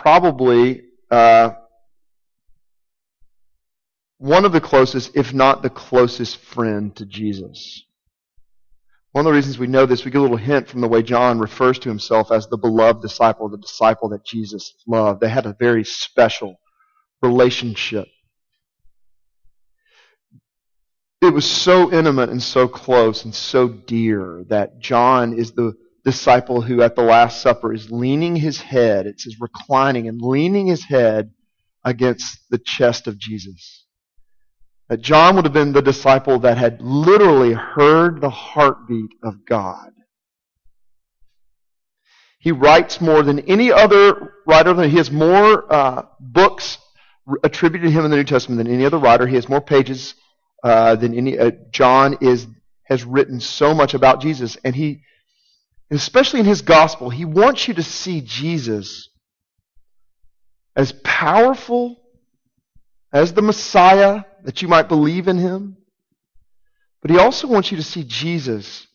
probably uh, one of the closest, if not the closest friend to Jesus. One of the reasons we know this, we get a little hint from the way John refers to himself as the beloved disciple, the disciple that Jesus loved. They had a very special relationship. It was so intimate and so close and so dear that John is the disciple who at the Last Supper is leaning his head, it says reclining and leaning his head against the chest of Jesus. That John would have been the disciple that had literally heard the heartbeat of God. He writes more than any other writer. He has more uh, books attributed to him in the New Testament than any other writer. He has more pages uh, than any. Uh, John is has written so much about Jesus, and he especially in his gospel, he wants you to see Jesus as powerful as the Messiah, that you might believe in him. But he also wants you to see Jesus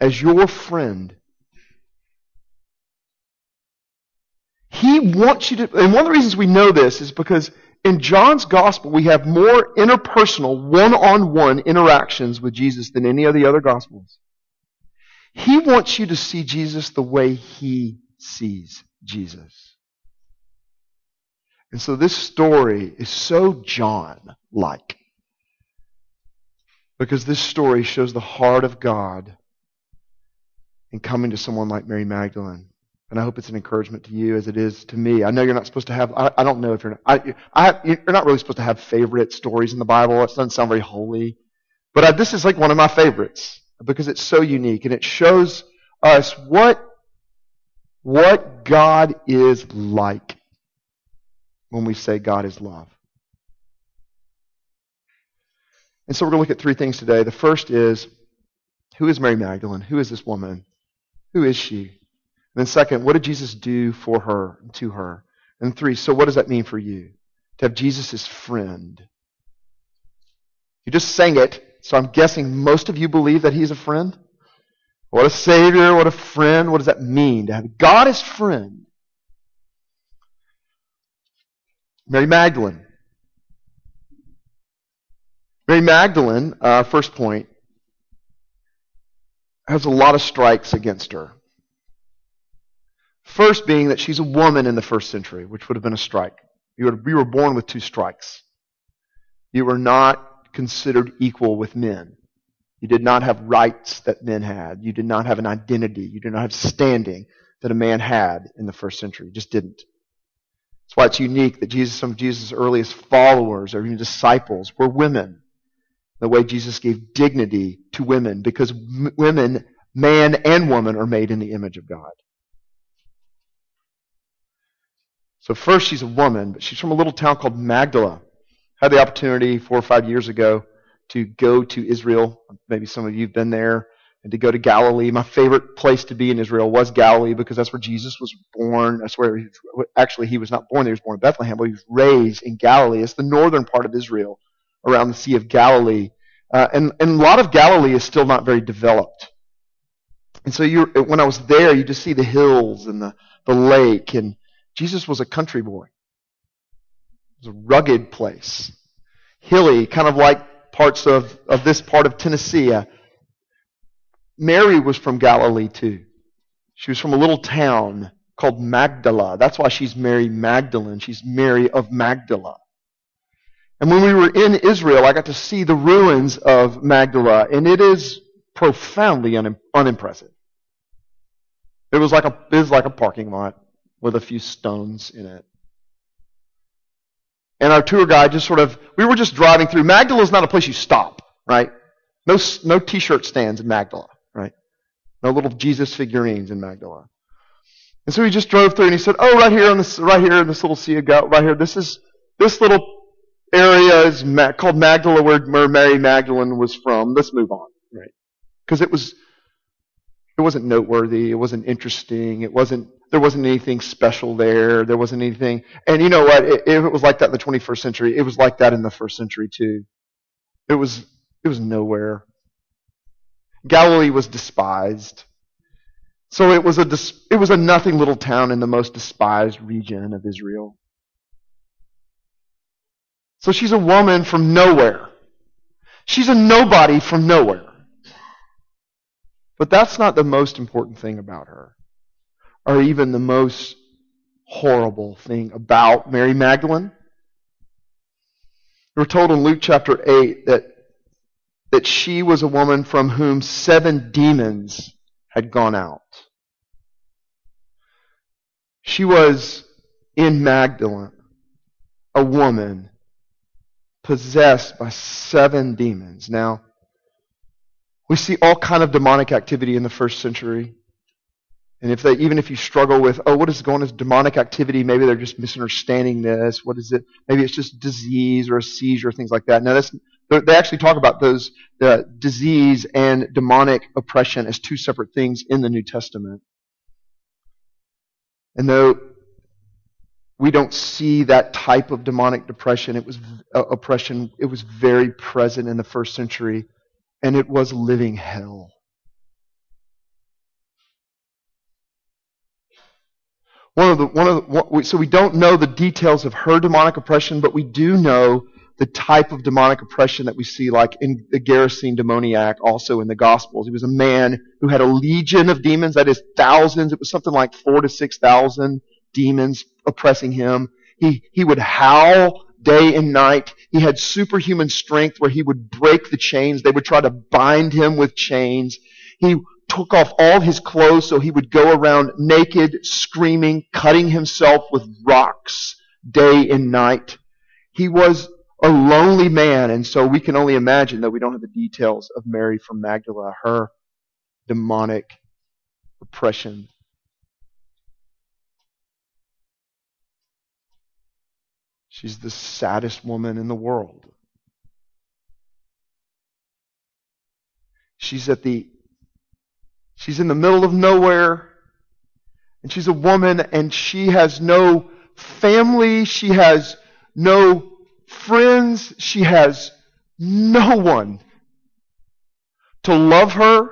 as your friend. He wants you to, and one of the reasons we know this is because in John's gospel, we have more interpersonal, one on one interactions with Jesus than any of the other gospels. He wants you to see Jesus the way he sees Jesus. And so this story is so John like. Because this story shows the heart of God in coming to someone like Mary Magdalene. And I hope it's an encouragement to you as it is to me. I know you're not supposed to have, I, I don't know if you're not, I, I, you're not really supposed to have favorite stories in the Bible. It doesn't sound very holy. But I, this is like one of my favorites because it's so unique and it shows us what, what God is like when we say God is love. And so we're going to look at three things today. The first is who is Mary Magdalene? Who is this woman? Who is she? And then second, what did Jesus do for her and to her? And three, so what does that mean for you? To have Jesus as friend. You just sang it, so I'm guessing most of you believe that he's a friend. What a savior, what a friend. What does that mean to have God as friend? Mary Magdalene. Mary Magdalene, uh, first point, has a lot of strikes against her. First being that she's a woman in the first century, which would have been a strike. You were, born with two strikes. You were not considered equal with men. You did not have rights that men had. You did not have an identity. You did not have standing that a man had in the first century. You just didn't. That's why it's unique that Jesus, some of Jesus' earliest followers or even disciples were women. The way Jesus gave dignity to women because m- women, man and woman, are made in the image of God. So first she's a woman, but she's from a little town called Magdala. Had the opportunity four or five years ago to go to Israel. Maybe some of you have been there and to go to Galilee. My favorite place to be in Israel was Galilee because that's where Jesus was born. That's where he, actually he was not born there. He was born in Bethlehem, but he was raised in Galilee. It's the northern part of Israel around the Sea of Galilee. Uh, and, and a lot of Galilee is still not very developed. And so you when I was there, you just see the hills and the, the lake. And Jesus was a country boy. It was a rugged place. Hilly, kind of like parts of, of this part of Tennessee. Uh, Mary was from Galilee too. She was from a little town called Magdala. That's why she's Mary Magdalene. She's Mary of Magdala. And when we were in Israel, I got to see the ruins of Magdala, and it is profoundly un- unimpressive. It was like a it was like a parking lot with a few stones in it. And our tour guide just sort of we were just driving through. Magdala is not a place you stop, right? No no t-shirt stands in Magdala. Right? No little Jesus figurines in Magdala. And so he just drove through and he said, "Oh, right here on this, right here in this little sea of goat, right here. This is this little area is Ma- called Magdala, where, where Mary Magdalene was from. Let's move on, right? Because it was it wasn't noteworthy. It wasn't interesting. It wasn't there wasn't anything special there. There wasn't anything. And you know what? If it was like that in the 21st century, it was like that in the first century too. It was it was nowhere. Galilee was despised. So it was a it was a nothing little town in the most despised region of Israel. So she's a woman from nowhere. She's a nobody from nowhere. But that's not the most important thing about her, or even the most horrible thing about Mary Magdalene. We're told in Luke chapter 8 that, that she was a woman from whom seven demons had gone out. She was in Magdalene, a woman possessed by seven demons. Now, we see all kind of demonic activity in the first century. And if they, even if you struggle with, oh, what is going on demonic activity? Maybe they're just misunderstanding this. What is it? Maybe it's just disease or a seizure, things like that. Now, that's, they actually talk about those the disease and demonic oppression as two separate things in the New Testament. And though we don't see that type of demonic depression, it was uh, oppression. It was very present in the first century, and it was living hell. One of the, one of the, so we don't know the details of her demonic oppression, but we do know the type of demonic oppression that we see, like in the Gerasene demoniac, also in the Gospels. He was a man who had a legion of demons, that is thousands. It was something like four to six thousand demons oppressing him. He, he would howl day and night. He had superhuman strength where he would break the chains. They would try to bind him with chains. He took off all his clothes so he would go around naked, screaming, cutting himself with rocks day and night. He was a lonely man, and so we can only imagine that we don't have the details of Mary from Magdala, her demonic oppression. She's the saddest woman in the world. She's at the She's in the middle of nowhere. And she's a woman and she has no family. She has no friends. She has no one to love her.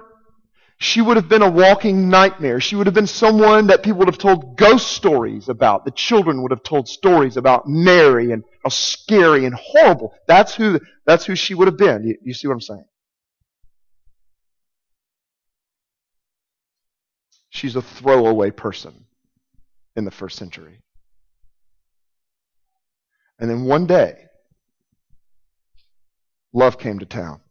She would have been a walking nightmare. She would have been someone that people would have told ghost stories about. The children would have told stories about Mary and how scary and horrible. That's who, that's who she would have been. You, you see what I'm saying? She's a throwaway person in the first century. And then one day, love came to town.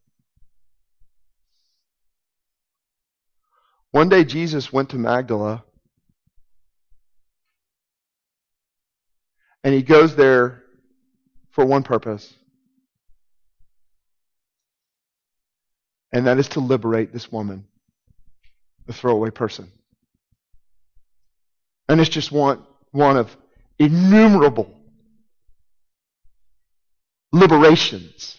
One day, Jesus went to Magdala. And he goes there for one purpose. And that is to liberate this woman, the throwaway person. And it's just one, one of innumerable liberations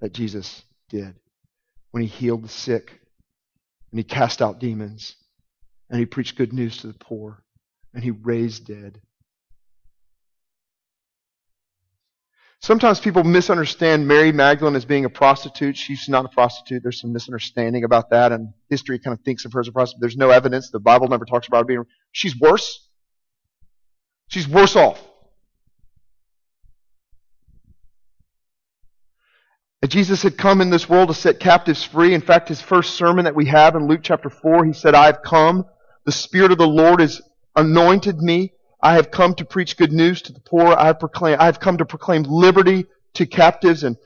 that Jesus did when he healed the sick and he cast out demons and he preached good news to the poor and he raised dead. Sometimes people misunderstand Mary Magdalene as being a prostitute. She's not a prostitute. There's some misunderstanding about that, and history kind of thinks of her as a prostitute. There's no evidence. The Bible never talks about her being. She's worse. She's worse off. Jesus had come in this world to set captives free. In fact, his first sermon that we have in Luke chapter 4, he said, I have come. The Spirit of the Lord has anointed me I have come to preach good news to the poor. I have I have come to proclaim liberty to captives and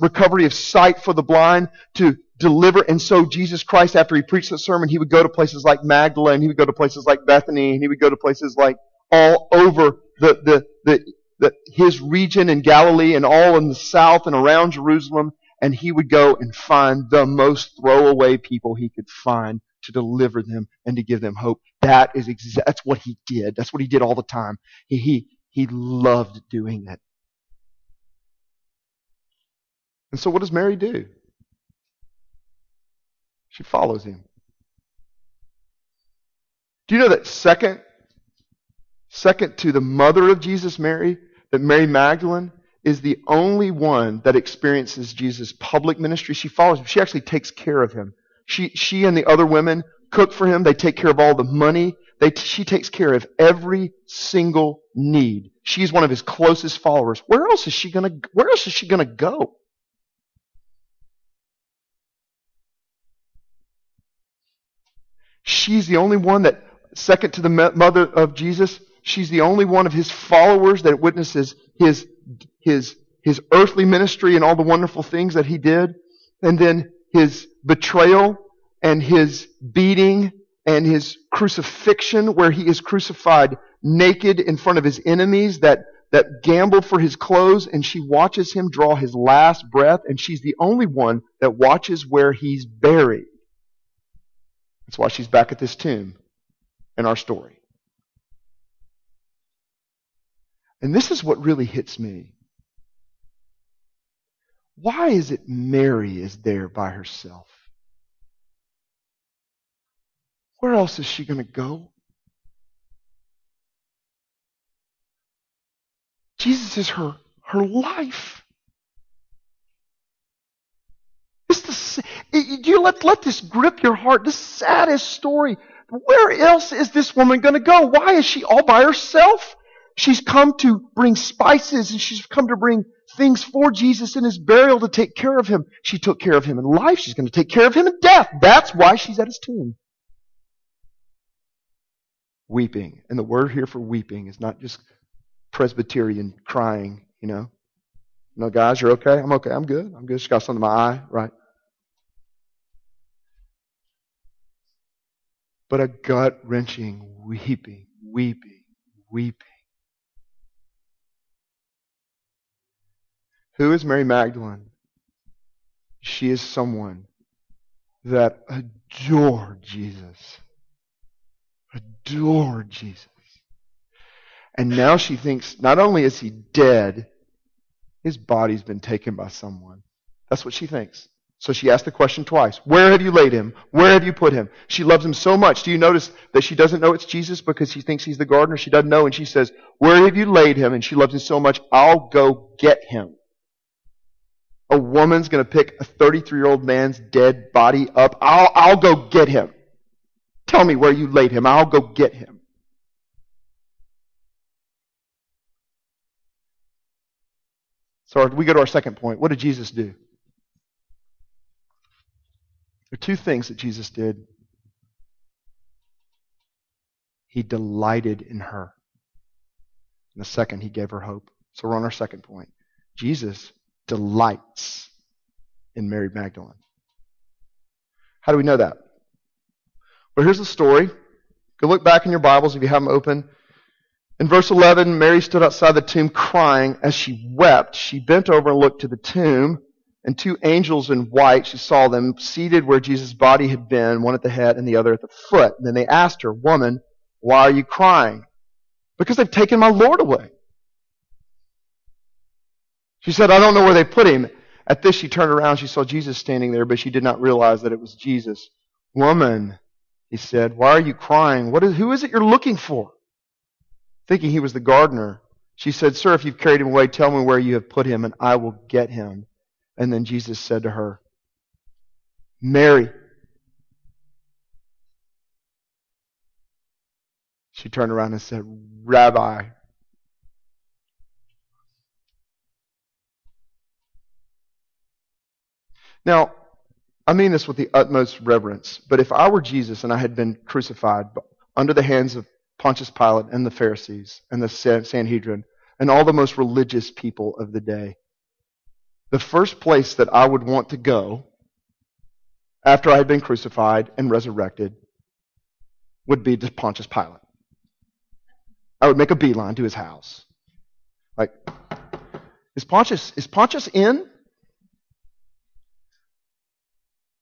recovery of sight for the blind to deliver. And so Jesus Christ, after he preached the sermon, he would go to places like Magdala and he would go to places like Bethany and he would go to places like all over the, the, the, the his region in Galilee and all in the south and around Jerusalem. And he would go and find the most throwaway people he could find to deliver them and to give them hope. That is exa- that's what he did. That's what he did all the time. He, he, he loved doing it. And so what does Mary do? She follows him. Do you know that second, second to the mother of Jesus, Mary, that Mary Magdalene is the only one that experiences Jesus' public ministry. She follows him. She actually takes care of him. She, she and the other women cook for him. They take care of all the money. They, she takes care of every single need. She's one of his closest followers. Where else is she gonna, where else is she gonna go? She's the only one that, second to the mother of Jesus, she's the only one of his followers that witnesses his, his, his earthly ministry and all the wonderful things that he did. And then his betrayal and his beating and his crucifixion where he is crucified naked in front of his enemies that, that gamble for his clothes and she watches him draw his last breath and she's the only one that watches where he's buried. That's why she's back at this tomb in our story. And this is what really hits me. Why is it Mary is there by herself? Where else is she going to go? Jesus is her, her life. You let, let this grip your heart. The saddest story. Where else is this woman going to go? Why is she all by herself? She's come to bring spices and she's come to bring things for Jesus in his burial to take care of him. She took care of him in life. She's going to take care of him in death. That's why she's at his tomb. Weeping. And the word here for weeping is not just Presbyterian crying, you know. No, guys, you're okay? I'm okay. I'm good. I'm good. Just got something in my eye, right? But a gut wrenching weeping, weeping, weeping. Who is Mary Magdalene? She is someone that adored Jesus. Adored Jesus. And now she thinks not only is he dead, his body's been taken by someone. That's what she thinks. So she asked the question twice. Where have you laid him? Where have you put him? She loves him so much. Do you notice that she doesn't know it's Jesus because she thinks he's the gardener? She doesn't know and she says, Where have you laid him? And she loves him so much, I'll go get him a woman's going to pick a 33 year old man's dead body up. I'll, I'll go get him. Tell me where you laid him. I'll go get him. So we go to our second point. What did Jesus do? There are two things that Jesus did. He delighted in her. And the second, he gave her hope. So we're on our second point. Jesus delights in Mary Magdalene. How do we know that? Well, here's the story. Go look back in your Bibles if you have them open. In verse 11, Mary stood outside the tomb crying. As she wept, she bent over and looked to the tomb, and two angels in white, she saw them seated where Jesus' body had been, one at the head and the other at the foot. And then they asked her, Woman, why are you crying? Because they've taken my Lord away. She said, I don't know where they put him. At this, she turned around. She saw Jesus standing there, but she did not realize that it was Jesus. Woman, he said, why are you crying? What is, who is it you're looking for? Thinking he was the gardener. She said, Sir, if you've carried him away, tell me where you have put him, and I will get him. And then Jesus said to her, Mary. She turned around and said, Rabbi. Now, I mean this with the utmost reverence, but if I were Jesus and I had been crucified under the hands of Pontius Pilate and the Pharisees and the Sanhedrin and all the most religious people of the day, the first place that I would want to go after I had been crucified and resurrected would be to Pontius Pilate. I would make a beeline to his house. Like, is Pontius, is Pontius in?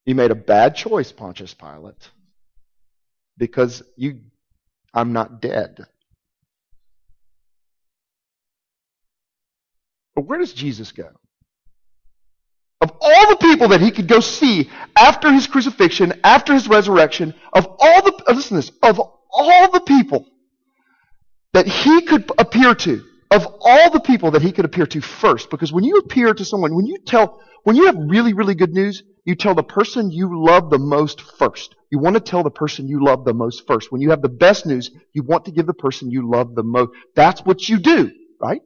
You made a bad choice, Pontius Pilate, because you, I'm not dead. But where does Jesus go? Of all the people that he could go see after his crucifixion, after his resurrection, of all the, listen this, of all the people that he could appear to, of all the people that he could appear to first, because when you appear to someone, when you tell, when you have really, really good news, you tell the person you love the most first. You want to tell the person you love the most first. When you have the best news, you want to give the person you love the most. That's what you do, right?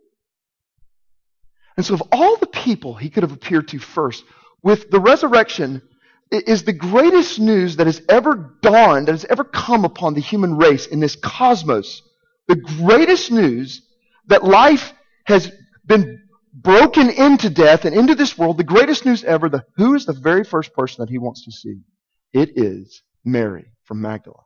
And so of all the people he could have appeared to first, with the resurrection is the greatest news that has ever dawned, that has ever come upon the human race in this cosmos. The greatest news that life has been broken into death and into this world, the greatest news ever, the, who is the very first person that he wants to see? It is Mary from Magdala.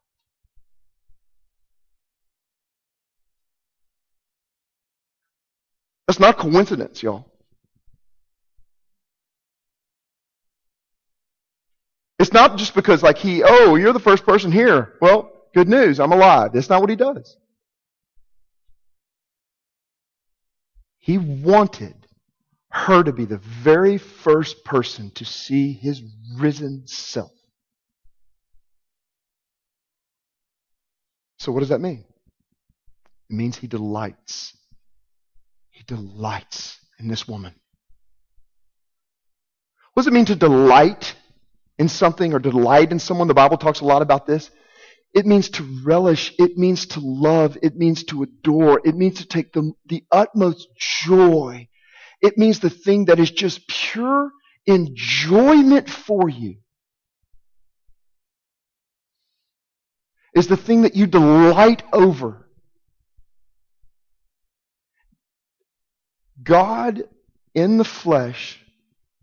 That's not coincidence, y'all. It's not just because like he, oh, you're the first person here. Well, good news, I'm alive. That's not what he does. He wanted her to be the very first person to see his risen self. So, what does that mean? It means he delights. He delights in this woman. What does it mean to delight in something or delight in someone? The Bible talks a lot about this. It means to relish. It means to love. It means to adore. It means to take the, the utmost joy. It means the thing that is just pure enjoyment for you. Is the thing that you delight over. God in the flesh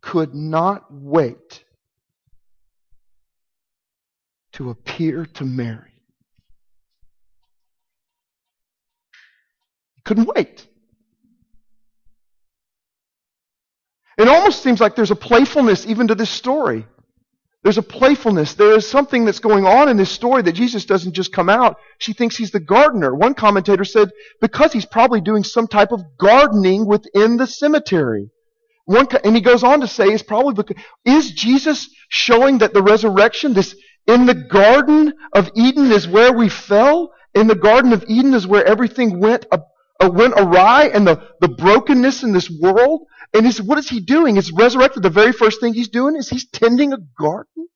could not wait to appear to Mary. He couldn't wait. It almost seems like there's a playfulness even to this story. There's a playfulness. There is something that's going on in this story that Jesus doesn't just come out. She thinks he's the gardener. One commentator said because he's probably doing some type of gardening within the cemetery. One, and he goes on to say, it's probably because, is Jesus showing that the resurrection, this in the Garden of Eden is where we fell. In the Garden of Eden is where everything went, uh, went awry and the, the brokenness in this world. And what is he doing? He's resurrected. The very first thing he's doing is he's tending a garden.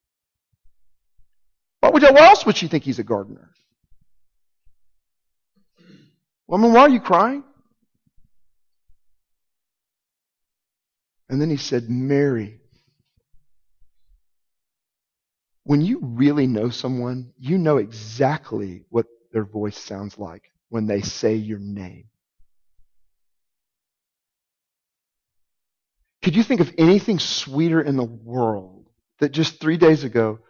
Why, would why else would she think he's a gardener? Woman, why are you crying? And then he said, Mary. When you really know someone, you know exactly what their voice sounds like when they say your name. Could you think of anything sweeter in the world that just three days ago,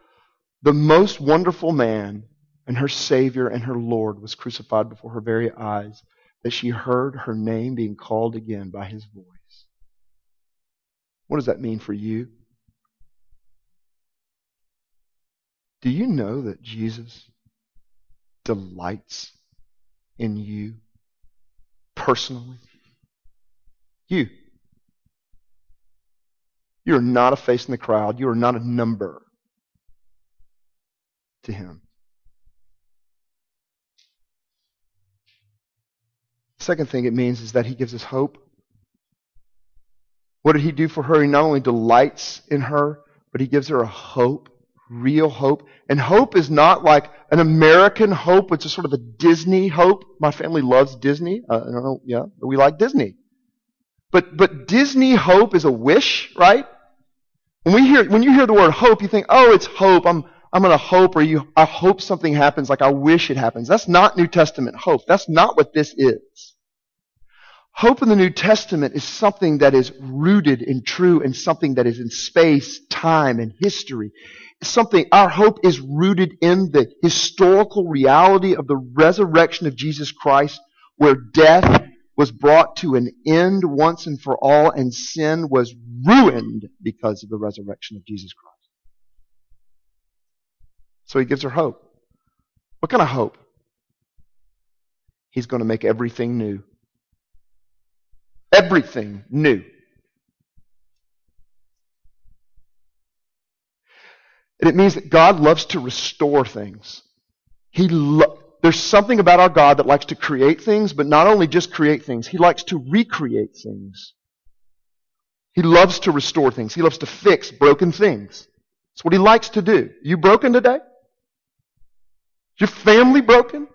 the most wonderful man and her Savior and her Lord was crucified before her very eyes, that she heard her name being called again by his voice? What does that mean for you? Do you know that Jesus delights in you personally? You. You are not a face in the crowd. You are not a number to him. Second thing it means is that he gives us hope. What did he do for her? He not only delights in her, but he gives her a hope real hope. And hope is not like an American hope. It's a sort of a Disney hope. My family loves Disney. Uh, I don't know. Yeah, we like Disney. But, but Disney hope is a wish, right? When we hear, when you hear the word hope, you think, oh, it's hope. I'm, I'm going to hope or you, I hope something happens like I wish it happens. That's not New Testament hope. That's not what this is. Hope in the New Testament is something that is rooted in true and something that is in space, time, and history something, our hope is rooted in the historical reality of the resurrection of Jesus Christ, where death was brought to an end once and for all, and sin was ruined because of the resurrection of Jesus Christ. So he gives her hope. What kind of hope? He's going to make everything new. Everything new. And it means that God loves to restore things. He lo- there's something about our God that likes to create things, but not only just create things, He likes to recreate things. He loves to restore things. He loves to fix broken things. That's what He likes to do. You broken today? Your family broken?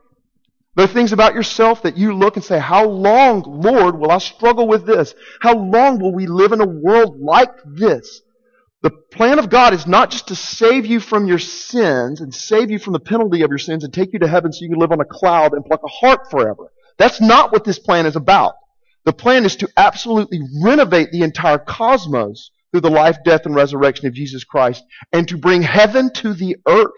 There are things about yourself that you look and say, How long, Lord, will I struggle with this? How long will we live in a world like this? The plan of God is not just to save you from your sins and save you from the penalty of your sins and take you to heaven so you can live on a cloud and pluck a harp forever. That's not what this plan is about. The plan is to absolutely renovate the entire cosmos through the life, death, and resurrection of Jesus Christ and to bring heaven to the earth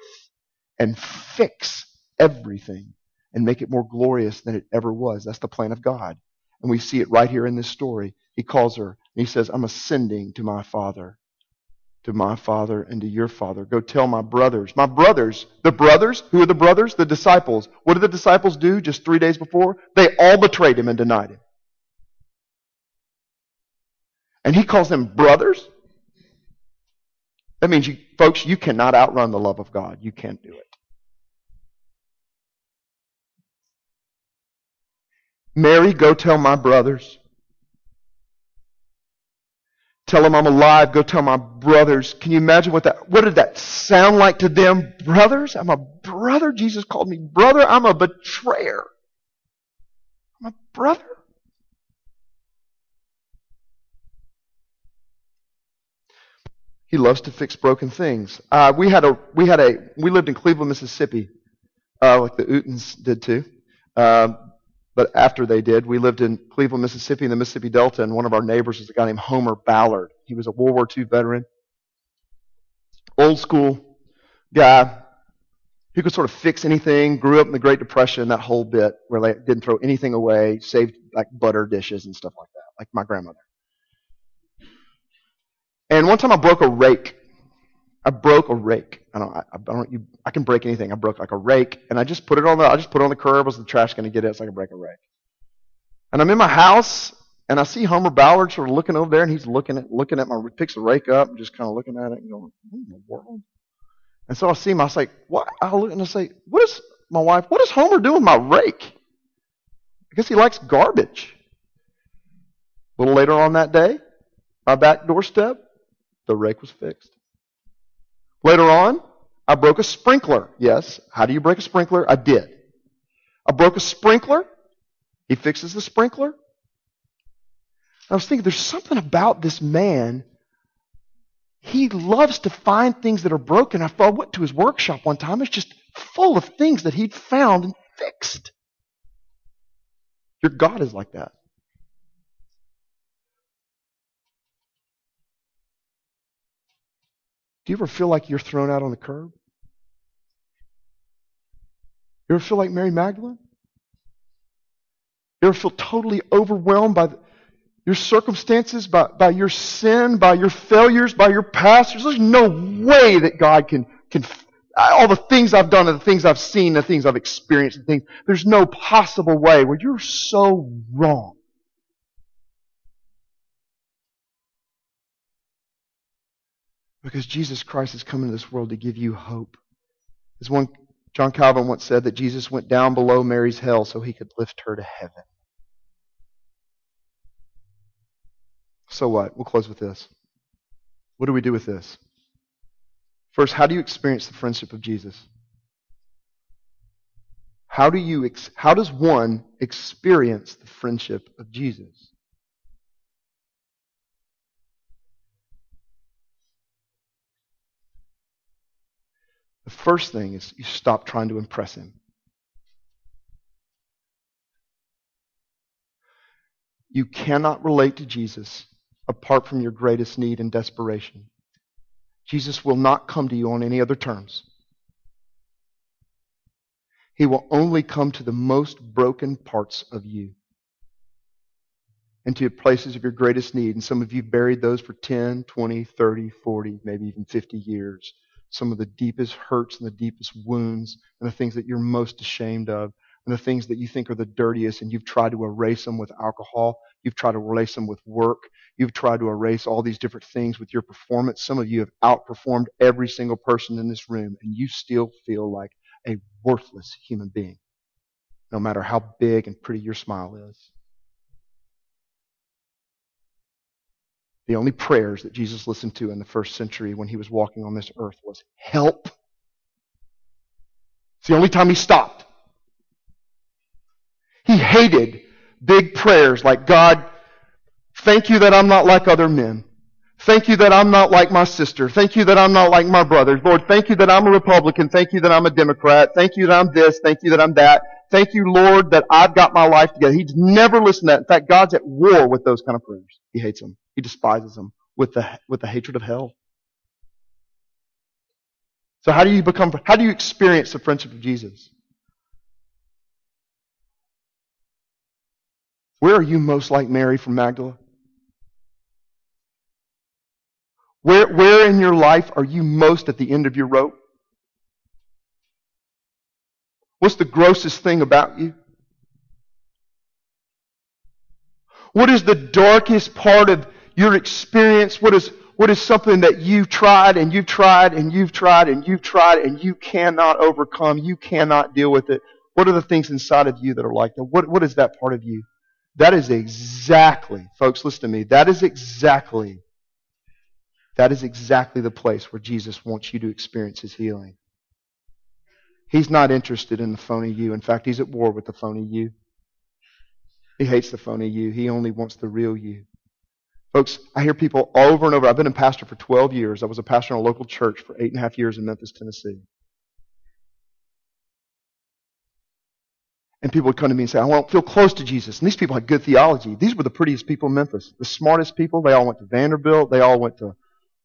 and fix everything and make it more glorious than it ever was. That's the plan of God. And we see it right here in this story. He calls her and he says, I'm ascending to my Father, to my Father and to your Father. Go tell my brothers. My brothers, the brothers, who are the brothers? The disciples. What did the disciples do just three days before? They all betrayed him and denied him. And he calls them brothers? That means, you, folks, you cannot outrun the love of God. You can't do it. Mary, go tell my brothers. Tell them I'm alive. Go tell my brothers. Can you imagine what that, what did that sound like to them? Brothers? I'm a brother? Jesus called me brother? I'm a betrayer. I'm a brother? He loves to fix broken things. Uh, we had a, we had a, we lived in Cleveland, Mississippi, uh, like the Utens did too. Uh, but after they did, we lived in Cleveland, Mississippi, in the Mississippi Delta, and one of our neighbors was a guy named Homer Ballard. He was a World War II veteran, old school guy who could sort of fix anything. Grew up in the Great Depression, that whole bit where they didn't throw anything away, saved like butter dishes and stuff like that, like my grandmother. And one time I broke a rake. I broke a rake. I don't. I, I don't. You, I can break anything. I broke like a rake, and I just put it on the. I just put it on the curb. Was the trash going to get it? So I can break a rake. And I'm in my house, and I see Homer Ballard sort of looking over there, and he's looking at looking at my picks the rake up, and just kind of looking at it, and going, "What in the world?" And so I see him. I like, "What?" I look and I say, "What is my wife? What is Homer doing with my rake?" I guess he likes garbage. A little later on that day, my back doorstep, the rake was fixed. Later on, I broke a sprinkler. Yes. How do you break a sprinkler? I did. I broke a sprinkler. He fixes the sprinkler. I was thinking, there's something about this man. He loves to find things that are broken. I went to his workshop one time. It's just full of things that he'd found and fixed. Your God is like that. Do you ever feel like you're thrown out on the curb? You ever feel like Mary Magdalene? You ever feel totally overwhelmed by the, your circumstances, by, by your sin, by your failures, by your past? There's no way that God can, can all the things I've done and the things I've seen, the things I've experienced and things, there's no possible way where you're so wrong. Because Jesus Christ has come into this world to give you hope. As one John Calvin once said that Jesus went down below Mary's hell so he could lift her to heaven. So what? We'll close with this. What do we do with this? First, how do you experience the friendship of Jesus? How do you ex- how does one experience the friendship of Jesus? The first thing is you stop trying to impress him. You cannot relate to Jesus apart from your greatest need and desperation. Jesus will not come to you on any other terms. He will only come to the most broken parts of you and to places of your greatest need. And some of you buried those for 10, 20, 30, 40, maybe even 50 years some of the deepest hurts and the deepest wounds and the things that you're most ashamed of and the things that you think are the dirtiest and you've tried to erase them with alcohol. You've tried to erase them with work. You've tried to erase all these different things with your performance. Some of you have outperformed every single person in this room and you still feel like a worthless human being. no matter how big and pretty your smile is. The only prayers that Jesus listened to in the first century when he was walking on this earth was help. It's the only time he stopped. He hated big prayers like, God, thank you that I'm not like other men. Thank you that I'm not like my sister. Thank you that I'm not like my brothers. Lord, thank you that I'm a Republican. Thank you that I'm a Democrat. Thank you that I'm this. Thank you that I'm that. Thank you, Lord, that I've got my life together. He's never listened to that. In fact, God's at war with those kind of prayers. He hates them. He despises them with the, with the hatred of hell. So how do you become, how do you experience the friendship of Jesus? Where are you most like Mary from Magdala? Where, where in your life are you most at the end of your rope? What's the grossest thing about you? What is the darkest part of your experience? What is, what is something that you've tried and you've tried and you've tried and you've tried and you cannot overcome? You cannot deal with it. What are the things inside of you that are like that? What, what is that part of you? That is exactly, folks, listen to me. That is exactly, that is exactly the place where Jesus wants you to experience his healing. He's not interested in the phony you. In fact, he's at war with the phony you. He hates the phony you. He only wants the real you. Folks, I hear people over and over. I've been a pastor for 12 years. I was a pastor in a local church for eight and a half years in Memphis, Tennessee. And people would come to me and say, I don't feel close to Jesus. And these people had good theology. These were the prettiest people in Memphis. The smartest people. They all went to Vanderbilt. They all went to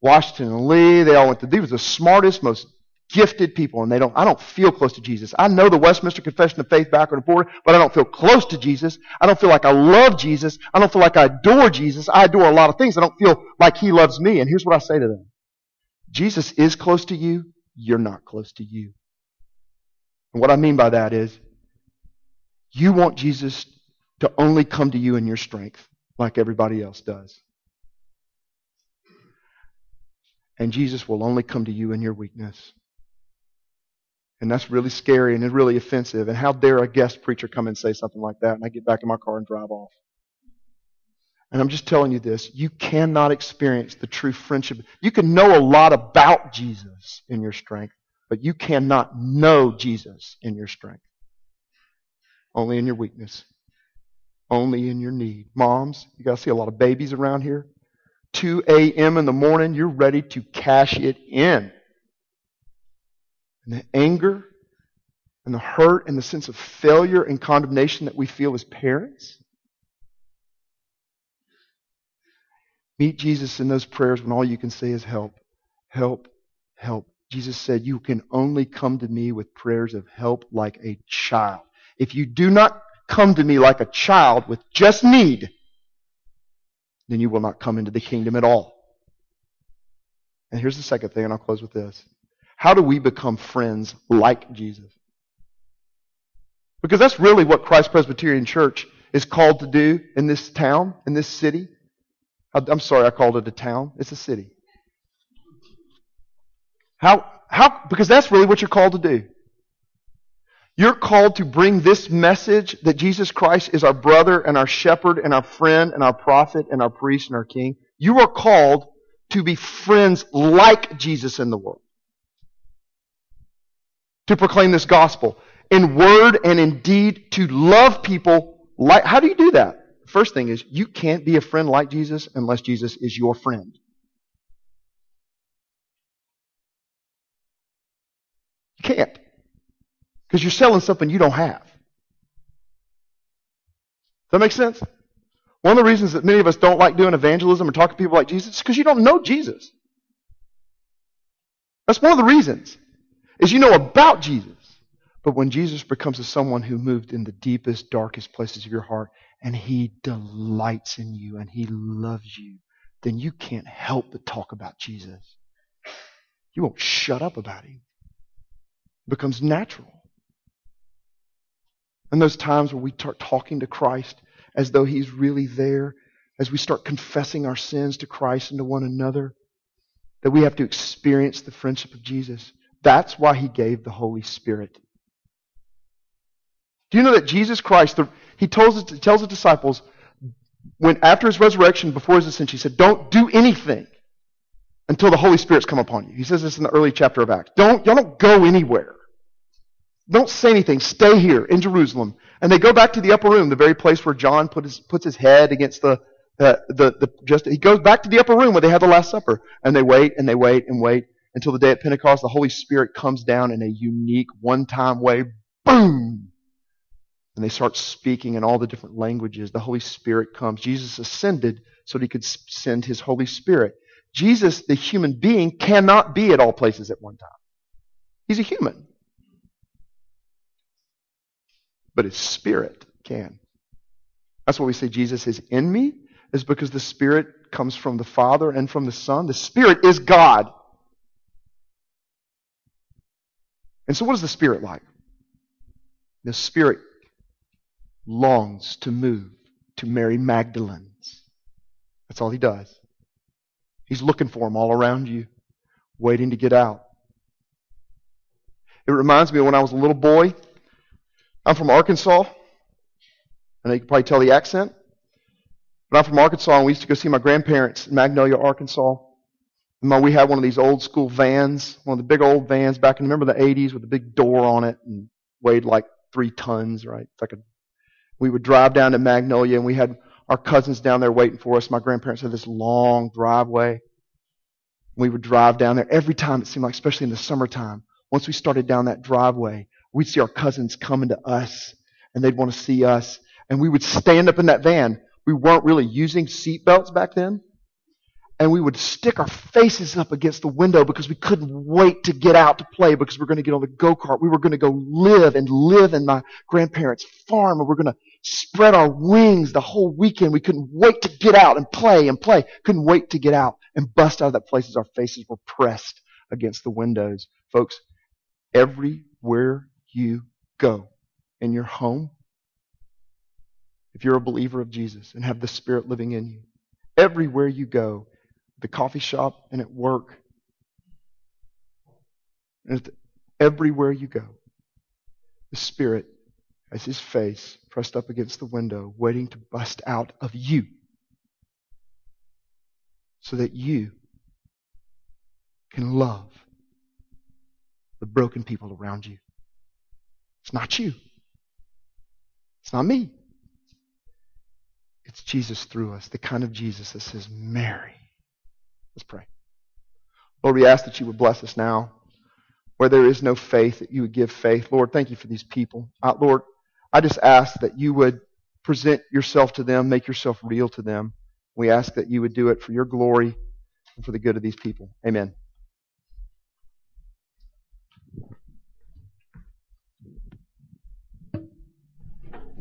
Washington and Lee. They all went to, these were the smartest, most gifted people. And they don't, I don't feel close to Jesus. I know the Westminster Confession of Faith backward and forward, but I don't feel close to Jesus. I don't feel like I love Jesus. I don't feel like I adore Jesus. I adore a lot of things. I don't feel like He loves me. And here's what I say to them. Jesus is close to you. You're not close to you. And what I mean by that is, you want Jesus to only come to you in your strength, like everybody else does. And Jesus will only come to you in your weakness. And that's really scary and really offensive. And how dare a guest preacher come and say something like that? And I get back in my car and drive off. And I'm just telling you this you cannot experience the true friendship. You can know a lot about Jesus in your strength, but you cannot know Jesus in your strength. Only in your weakness. Only in your need. Moms, you got to see a lot of babies around here. 2 a.m. in the morning, you're ready to cash it in. And the anger and the hurt and the sense of failure and condemnation that we feel as parents. Meet Jesus in those prayers when all you can say is help, help, help. Jesus said, You can only come to me with prayers of help like a child. If you do not come to me like a child with just need, then you will not come into the kingdom at all. And here's the second thing, and I'll close with this. How do we become friends like Jesus? Because that's really what Christ Presbyterian Church is called to do in this town, in this city. I'm sorry, I called it a town. It's a city. How, how, because that's really what you're called to do. You're called to bring this message that Jesus Christ is our brother and our shepherd and our friend and our prophet and our priest and our king. You are called to be friends like Jesus in the world. To proclaim this gospel in word and in deed, to love people like, how do you do that? First thing is, you can't be a friend like Jesus unless Jesus is your friend. You can't. Because you're selling something you don't have. That make sense? One of the reasons that many of us don't like doing evangelism or talking to people like Jesus is because you don't know Jesus. That's one of the reasons. Is you know about Jesus. But when Jesus becomes a someone who moved in the deepest, darkest places of your heart, and he delights in you and he loves you, then you can't help but talk about Jesus. You won't shut up about him. It becomes natural. And those times where we start talking to Christ as though He's really there, as we start confessing our sins to Christ and to one another, that we have to experience the friendship of Jesus. That's why He gave the Holy Spirit Do you know that Jesus Christ, the, he tells tells his disciples, when after his resurrection, before his ascension, he said, Don't do anything until the Holy Spirit's come upon you. He says this in the early chapter of Acts. Don't, y'all don't go anywhere. Don't say anything. Stay here in Jerusalem. And they go back to the upper room, the very place where John put his, puts his head against the, uh, the, the, just, he goes back to the upper room where they had the Last Supper. And they wait and they wait and wait until the day at Pentecost. The Holy Spirit comes down in a unique, one-time way. Boom! And they start speaking in all the different languages. The Holy Spirit comes. Jesus ascended so that he could send his Holy Spirit. Jesus, the human being, cannot be at all places at one time. He's a human. But his spirit can. That's why we say Jesus is in me, is because the Spirit comes from the Father and from the Son. The Spirit is God. And so, what is the Spirit like? The Spirit longs to move to Mary Magdalene's. That's all he does. He's looking for them all around you, waiting to get out. It reminds me of when I was a little boy. I'm from Arkansas. and you can probably tell the accent. But I'm from Arkansas, and we used to go see my grandparents in Magnolia, Arkansas. We had one of these old school vans, one of the big old vans back in, remember the 80s with the big door on it and weighed like three tons, right? It's like a, we would drive down to Magnolia, and we had our cousins down there waiting for us. My grandparents had this long driveway. We would drive down there every time, it seemed like, especially in the summertime. Once we started down that driveway, we'd see our cousins coming to us, and they'd want to see us. And we would stand up in that van. We weren't really using seat belts back then. And we would stick our faces up against the window because we couldn't wait to get out to play because we are going to get on the go kart. We were going to go live and live in my grandparents' farm and we we're going to spread our wings the whole weekend. We couldn't wait to get out and play and play. Couldn't wait to get out and bust out of that place as our faces were pressed against the windows. Folks, everywhere you go in your home, if you're a believer of Jesus and have the Spirit living in you, everywhere you go, the coffee shop and at work, and everywhere you go, the Spirit has his face pressed up against the window, waiting to bust out of you so that you can love the broken people around you. It's not you. It's not me. It's Jesus through us, the kind of Jesus that says, Mary. Let's pray. Lord, we ask that you would bless us now. Where there is no faith, that you would give faith. Lord, thank you for these people. Uh, Lord, I just ask that you would present yourself to them, make yourself real to them. We ask that you would do it for your glory and for the good of these people. Amen.